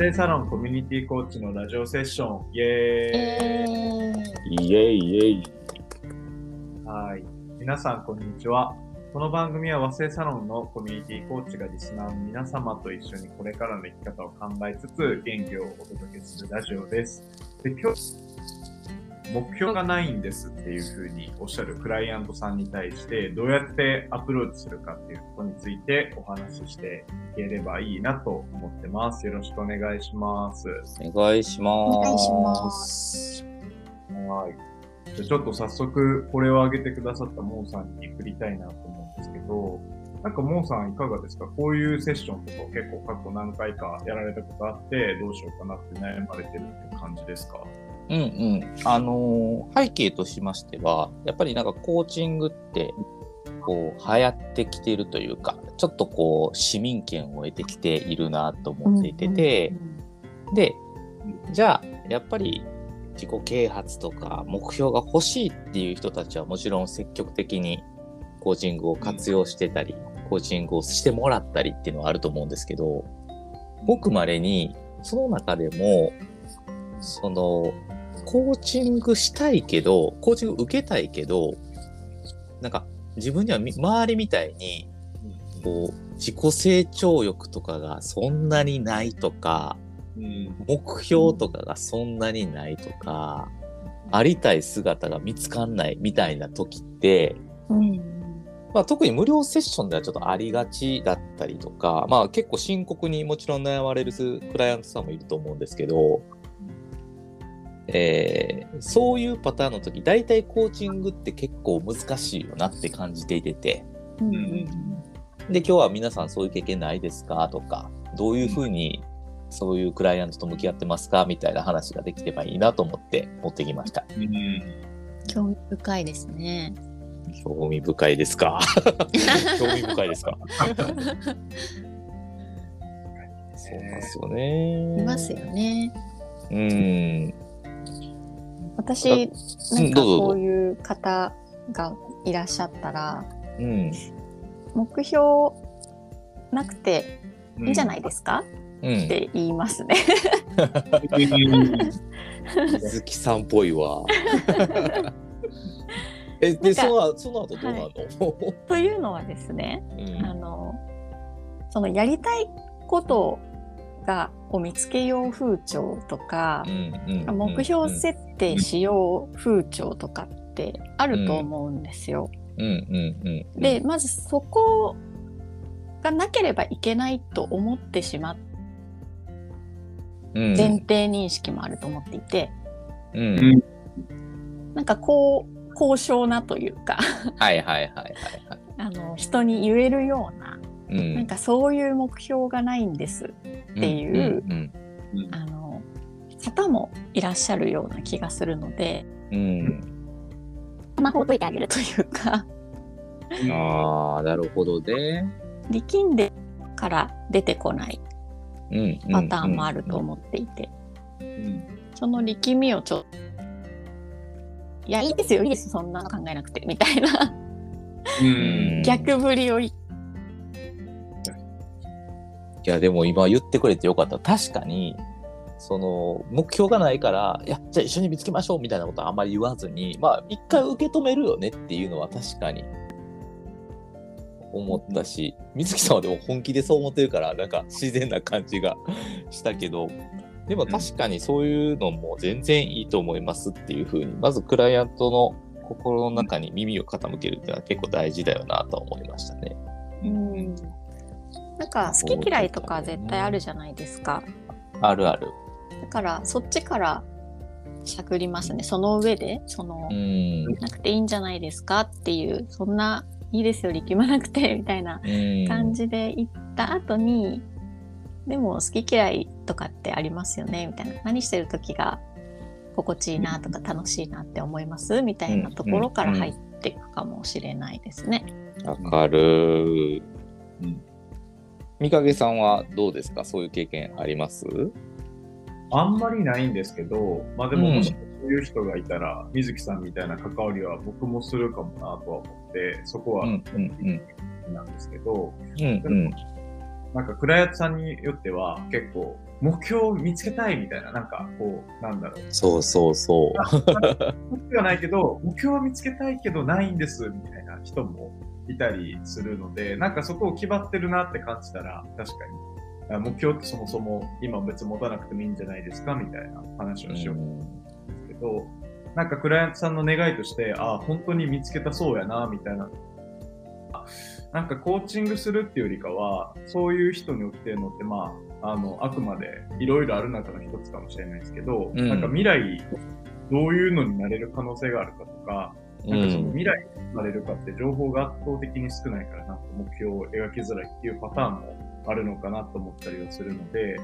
成サロンコミュニティコーチのラジオセッション、イエーイイエイイエイ。はい。皆さん、こんにちは。この番組は和製サロンのコミュニティコーチがリスナーの皆様と一緒にこれからの生き方を考えつつ、元気をお届けするラジオです。で、今日、目標がないんですっていうふうにおっしゃるクライアントさんに対して、どうやってアプローチするかっていうことについてお話ししていければいいなと思ってます。よろしくお願いします。お願いします。お願いします。はい。じゃあちょっと早速、これを挙げてくださったモーさんに振りたいなと思うんですけど、なんかモーさんいかがですか？こういうセッションとかを結構過去何回かやられたことあって、どうしようかなって悩まれてるって感じですか？うんうん。あのー背景としましては、やっぱりなんかコーチングって、こう、流行ってきているというか、ちょっとこう、市民権を得てきているなと思っていてて、で、じゃあ、やっぱり自己啓発とか目標が欲しいっていう人たちはもちろん積極的にコーチングを活用してたり、コーチングをしてもらったりっていうのはあると思うんですけど、ごく稀に、その中でも、その、コーチングしたいけど、コーチング受けたいけど、なんか自分には周りみたいに、こう、自己成長欲とかがそんなにないとか、うん。目標とかがそんなにないとか、ありたい姿が見つかんないみたいな時って、まあ、特に無料セッションではちょっとありがちだったりとか、まあ、結構深刻にもちろん悩まれるクライアントさんもいると思うんですけど、えーそういうパターンの時大体コーチングって結構難しいよなって感じていててうんで今日は皆さんそういう経験ないですか？とかどういうふうにそういうクライアントと向き合ってますか？みたいな話ができればいいなと思って持ってきました。うん。興味深いですね。興味深いですか？興味深いですか？そうなんですよね。いますよね。うん。私、なんかこういう方がいらっしゃったら、うん。目標なくていいんじゃないですか、うんっ。て言いますね。鈴木さんっぽいわ。え、で、その後、その後どうなの、というのはですね、うんあの、そのやりたいことがを見つけよう風潮とか、目標設定しよう風潮とかってあると思うんですよ。で、まずそこがなければいけないと思ってしまっうん、前提認識もあると思っていて、うん。なんかこう、高尚なというか、はいはいはいはいはい。あの、人に言えるような、うんなんかそういう目標がないんですっていううんあの方もいらっしゃるような気がするので、うん。まほっといてあげるというか、うん、ああ、なるほどね。力んでから出てこないうん。パターンもあると思っていて、うんその力みをちょっと、いや、いいですよ、いいです、そんなの考えなくて、みたいなうん。逆振りをいいや、でも今言ってくれてよかった。確かに、その、目標がないから、いや、じゃあ一緒に見つけましょうみたいなことはあんまり言わずに、まあ、一回受け止めるよねっていうのは確かに思ったし、水木さんはでも本気でそう思ってるから、なんか自然な感じがしたけど、でも確かにそういうのも全然いいと思いますっていうふうに、まずクライアントの心の中に耳を傾けるっていうのは結構大事だよなと思いましたね。うんなんか好き嫌いとか絶対あるじゃないですか。あるある。だからそっちからしゃりますね。その上で、その、うん。なくていいんじゃないですかっていう、そんないいですよ、力まなくて、みたいなうん感じで言った後に、でも好き嫌いとかってありますよね、みたいな。何してる時が心地いいなとか楽しいなって思います？みたいなところから入っていくかもしれないですね。わかる。うん三影さんはどうですか？そういう経験あります？あんまりないんですけど、まあでうん。ももしそういう人がいたら、水木さんみたいな関わりは僕もするかもなとは思って、そこはうんうんうん。なんですけど、うんうん。なんかクライアントさんによっては結構目標を見つけたいみたいな、なんかこう、なんだろう。そうそうそう。目標はないけど、目標は見つけたいけどないんですみたいな人もいたりするので、なんかそこを決まってるなって感じたら、確かに。あ目標ってそもそも今別に持たなくてもいいんじゃないですかみたいな話をしようと思うんですけど、なんかクライアントさんの願いとして、あ本当に見つけたそうやな、みたいな。なんかコーチングするっていうよりかは、そういう人によってのって、まあ、あの、あくまでいろいろある中の一つかもしれないですけど、うんなんか未来、どういうのになれる可能性があるかとか、うなんかその未来になれるかって情報が圧倒的に少ないからなんか目標を描きづらいっていうパターンもあるのかなと思ったりはするので、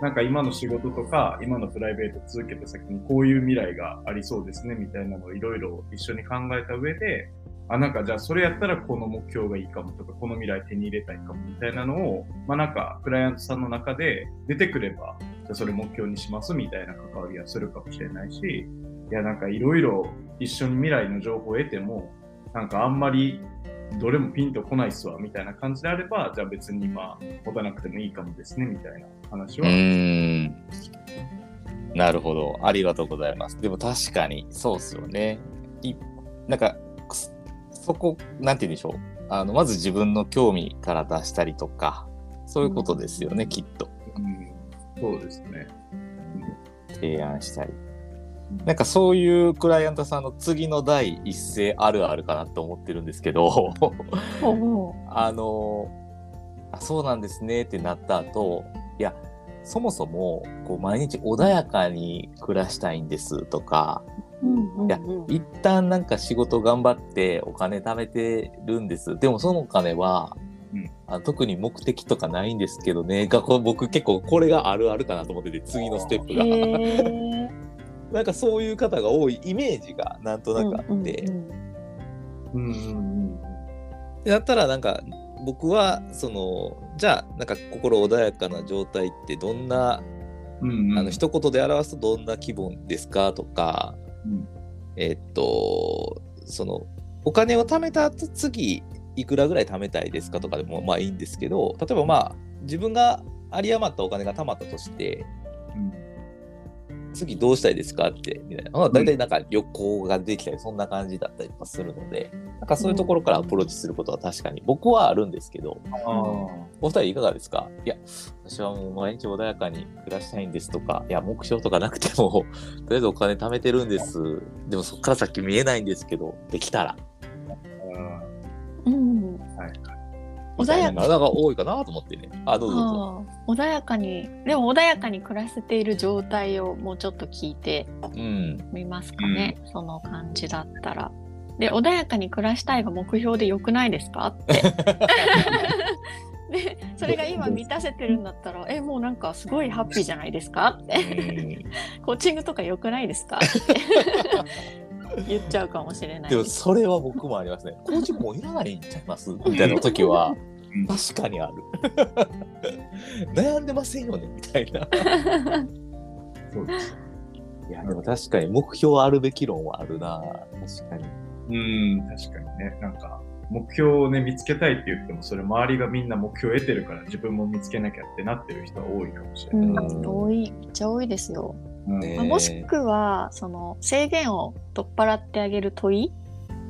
なんか今の仕事とか今のプライベート続けた先にこういう未来がありそうですねみたいなのをいろいろ一緒に考えた上で、あ、なんかじゃあそれやったらこの目標がいいかもとか、この未来手に入れたいかもみたいなのを、まあなんかクライアントさんの中で出てくれば、じゃあそれ目標にしますみたいな関わりはするかもしれないし、いやなんかいろいろ一緒に未来の情報を得ても、なんかあんまりどれもピンとこないっすわみたいな感じであれば、じゃあ別にまあ持たなくてもいいかもですねみたいな話うは。なるほど。ありがとうございます。でも確かに、そうっすよね。いなんか、そそこ、なんて言うんでしょう。あの、まず自分の興味から出したりとか、そういうことですよね、きっと。うん、そうですね。提案したり。なんかそういうクライアントさんの次の第一声あるあるかなと思ってるんですけど、あの、あ、そうなんですねってなった後、いや、そもそも、こう、毎日穏やかに暮らしたいんですとか、うんうんいや一旦なんか仕事頑張ってお金貯めてるんです。でもそのお金は、うんあ特に目的とかないんですけどね。が僕結構これがあるあるかなと思ってて、次のステップが。なんかそういう方が多いイメージがなんとなくあって。うんうんうん。うんだったらなんか僕はそのじゃあなんか心穏やかな状態ってどんな、うんうん。うんあの一言で表すとどんな気分ですかとか、うん。えっとそのお金を貯めた後次いくらぐらい貯めたいですかとかでもまあいいんですけど例えばまあ自分が有り余ったお金が貯まったとしてうん次どうしたいですか？ってみたいな、まあ、大体なんか旅行ができたりそんな感じだったりとかするのでなんかそういうところからアプローチすることは確かに僕はあるんですけどあお二人いかがですか？いや、私はもう毎日穏やかに暮らしたいんですとか、いや、目標とかなくても、とりあえずお金貯めてるんです。でもそっから先見えないんですけど、できたら。ーうん。はい穏やかなかなか多いかなと思ってね。あ、どうぞどうぞ。穏やかにでも穏やかに暮らせている状態をもうちょっと聞いてうん。みますかね、その感じだったら。で穏やかに暮らしたいが目標でよくないですか？って。でそれが今満たせてるんだったら えもうなんかすごいハッピーじゃないですか？って コーチングとかよくないですか？って言っちゃうかもしれないでもそれは僕もありますね。コーチもういらないんちゃいます？みたいな時はうん、確かにある。悩んでませんよねみたいな。そうです。いや、でも確かに目標あるべき論はあるな。確かに。うん、確かにね。なんか、目標をね、見つけたいって言っても、それ周りがみんな目標を得てるから自分も見つけなきゃってなってる人は多いかもしれうない。ん、多いめっちゃ多いですよ。まあもしくはその制限を取っ払ってあげる問い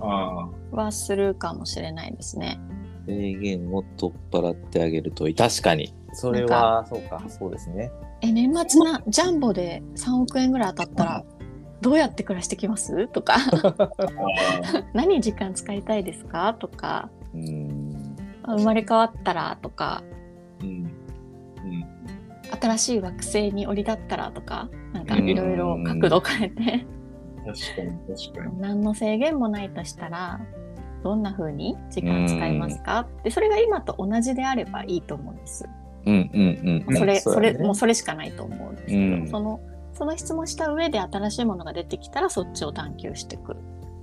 あはするかもしれないですね。制限を取っ払ってあげるといい。確かに。それは、そうか、そうですね。え年末なジャンボで3億円ぐらい当たったらどうやって暮らしてきます？とかあ 何時間使いたいですか？とかうん。生まれ変わったら？とかうん。うん。新しい惑星に降り立ったらとかなんかうんいろいろ角度変えて確かに、確かに。何の制限もないとしたらどんな風に時間使いますか？でそれが今と同じであればいいと思うんです。うんうんうん。それ、それ、もうそれしかないと思うんですけど、うんその、その質問した上で新しいものが出てきたら、そっちを探求していく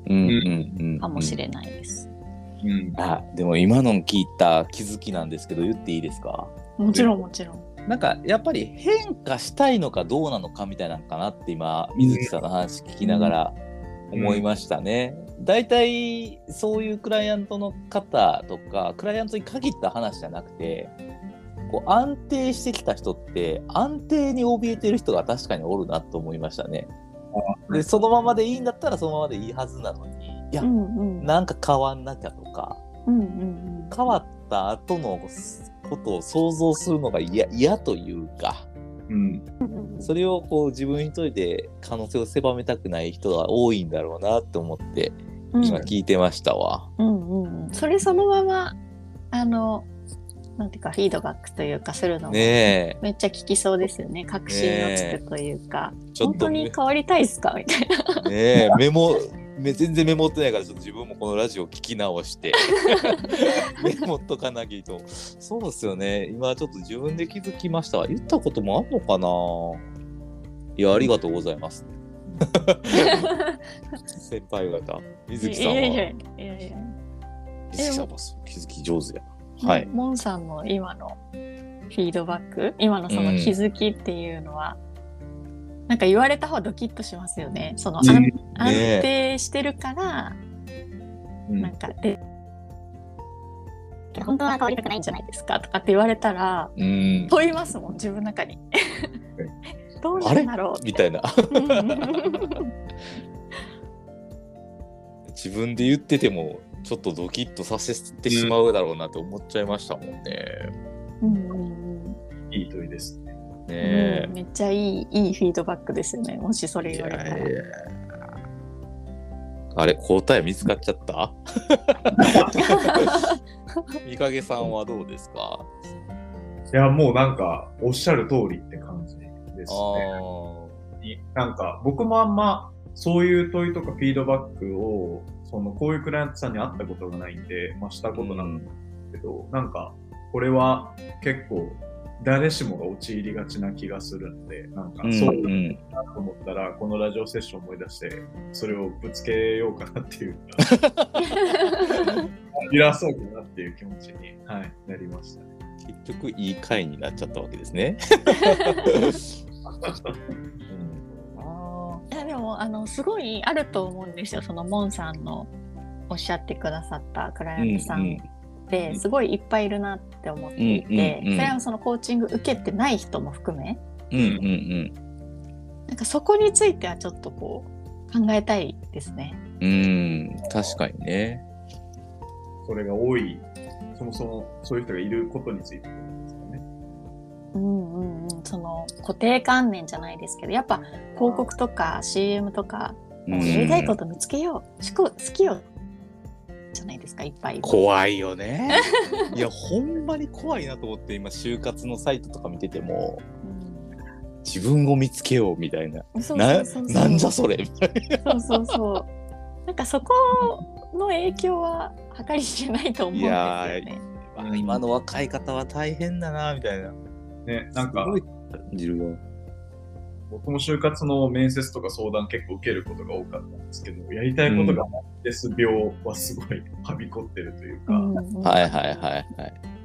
うんうんうん。かもしれないです。うん。あ、でも今の聞いた気づきなんですけど、言っていいですか？もちろん、もちろん。なんかやっぱり変化したいのかどうなのかみたいなのかなって今水木さんの話聞きながら思いましたね。大体そういうクライアントの方とかクライアントに限った話じゃなくてこう安定してきた人って安定に怯えてる人が確かにおるなと思いましたね。でそのままでいいんだったらそのままでいいはずなのにいや、うんうんなんか変わんなきゃとかうんうん変わった後のことを想像するのが嫌嫌というか。うん。うんそれをこう自分一人で可能性を狭めたくない人が多いんだろうなって思ってうん。今聞いてましたわ。うんうん。うんそれそのままあのなんていうかフィードバックというかするのもねめっちゃ聞きそうですよね。確信をつくというか、え。ちょっとね。本当に変わりたいですか？みたいな。ねえ。メモめ全然メモってないからちょっと自分もこのラジオ聞き直して。メモっとかなきゃと。そうですよね。今ちょっと自分で気づきましたわ。言ったこともあんのかな？いやありがとうございます。先輩方。水木さんは？いやいやいやいや水木さんはそう気づき上手やな。はい。モンさんの今のフィードバック？今のその気づきっていうのは、なんか言われた方はドキッとしますよね。その安ね。安定してるから、うん。なんかで本当は変わりたくないんじゃないですか？とかって言われたらうん。問いますもん自分の中に。どうなんだろう？みたいな。自分で言っててもちょっとドキッとさせてしまうだろうなって思っちゃいましたもんね。うんうんうん。いい問いですね。ねえうんめっちゃいいいいフィードバックですよねもしそれい言われたら。やいやあれ答え見つかっちゃった？三影さんはどうですか？いや、もうなんか、おっしゃる通りって感じですあね。なんか、僕もあんま、そういう問いとかフィードバックを、その、こういうクライアントさんに会ったことがないんで、まあ、したことなんですけど、なんか、これは結構、誰しもが陥りがちな気がするんで、なんか、うんそううんだなと思ったら、このラジオセッション思い出して、それをぶつけようかなっていうか、揺らそうかなっていう気持ちに、はい、なりましたね。結局いい回になっちゃったわけですね。いやでもあのすごいあると思うんですよそのモンさんのおっしゃってくださったクライアントさんってすごいいっぱいいるなって思っていて、うんうんうんそれはそのコーチング受けてない人も含めうんうんうんなんかそこについてはちょっとこう考えたいですね。うんうん確かにね。それが多い、そもそもそういう人がいることについてですかね。うんうんうん、その固定観念じゃないですけどやっぱ広告とか CM とかもうやりたいこと見つけよう好きよじゃないですかいっぱい。怖いよね。いやほんまに怖いなと思って今就活のサイトとか見てても自分を見つけようみたいな。なんじゃそれみたいな。そうそうそう。なんかそこの影響は計り知れないと思うんですよね。あ今の若い方は大変だなみたいな。ね、なんかす、ごい感じるわ。僕も就活の面接とか相談結構受けることが多かったんですけど、やりたいことがないです病はすごいはびこってるというか、はいはいはいはい。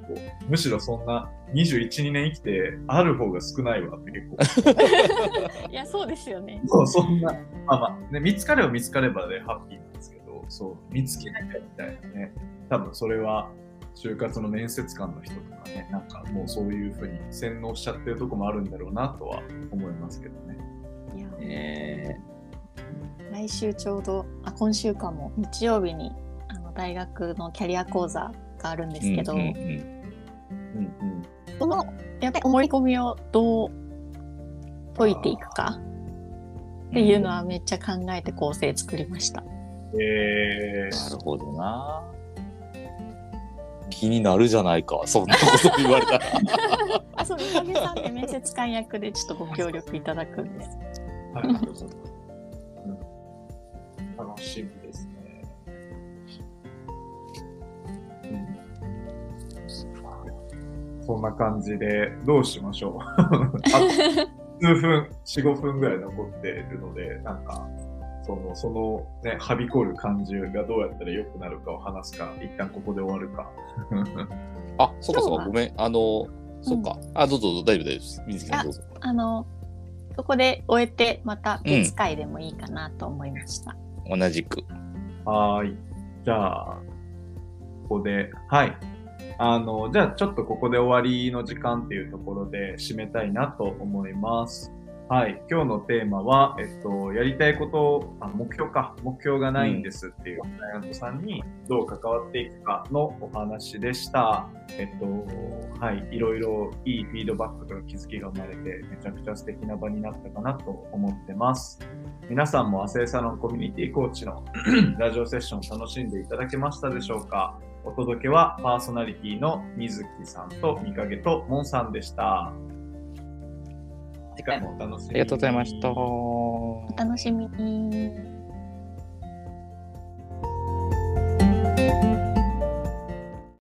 むしろそんな21、2年生きてある方が少ないわって結構、いやそうですよね。そうそんな、まあまあ、ね、見つかれば見つかればでハッピーなんですけど、そう、見つけなきゃみたいなね、多分それは就活の面接官の人とかね、なんかもうそういうふうに洗脳しちゃってるとこもあるんだろうなとは思いますけどね。いやね来週ちょうどあ今週かも日曜日にあの大学のキャリア講座があるんですけど、うんうんうんうん。そのやっぱり思い込みをどう解いていくかっていうのはめっちゃ考えて構成作りました。えなるほどな。気になるじゃないか、そんなこと言われたら。あそう三影さんで面接官役でちょっとご協力いただくんです。ー、はい、うん楽しみですね。うんそんな感じで、どうしましょうあと数分、4、5分ぐらい残っているので、なんか、その、そのね、はびこる感じがどうやったら良くなるかを話すか、一旦ここで終わるか。あ、そっかそっか、ごめん。あの、そっか。あ、どうぞどうぞ、大丈夫大丈夫です。水木さんどうぞ。あのそこで終えてまた別回でもいいかなと思いました。同じく。はーい。じゃあ、ここで、はい。あの、じゃあちょっとここで終わりの時間っていうところで締めたいなと思います。はい。今日のテーマは、えっと、やりたいこと、あ目標か、目標がないんですっていうクライアントさんにどう関わっていくかのお話でした。えっと、はい。いろいろいいフィードバックとか気づきが生まれて、めちゃくちゃ素敵な場になったかなと思ってます。皆さんもアセイサロンコミュニティコーチの ラジオセッション楽しんでいただけましたでしょうか？お届けはパーソナリティの水木さんと三影とモンさんでした。次回もお楽しみに。ありがとうございました。お楽しみに。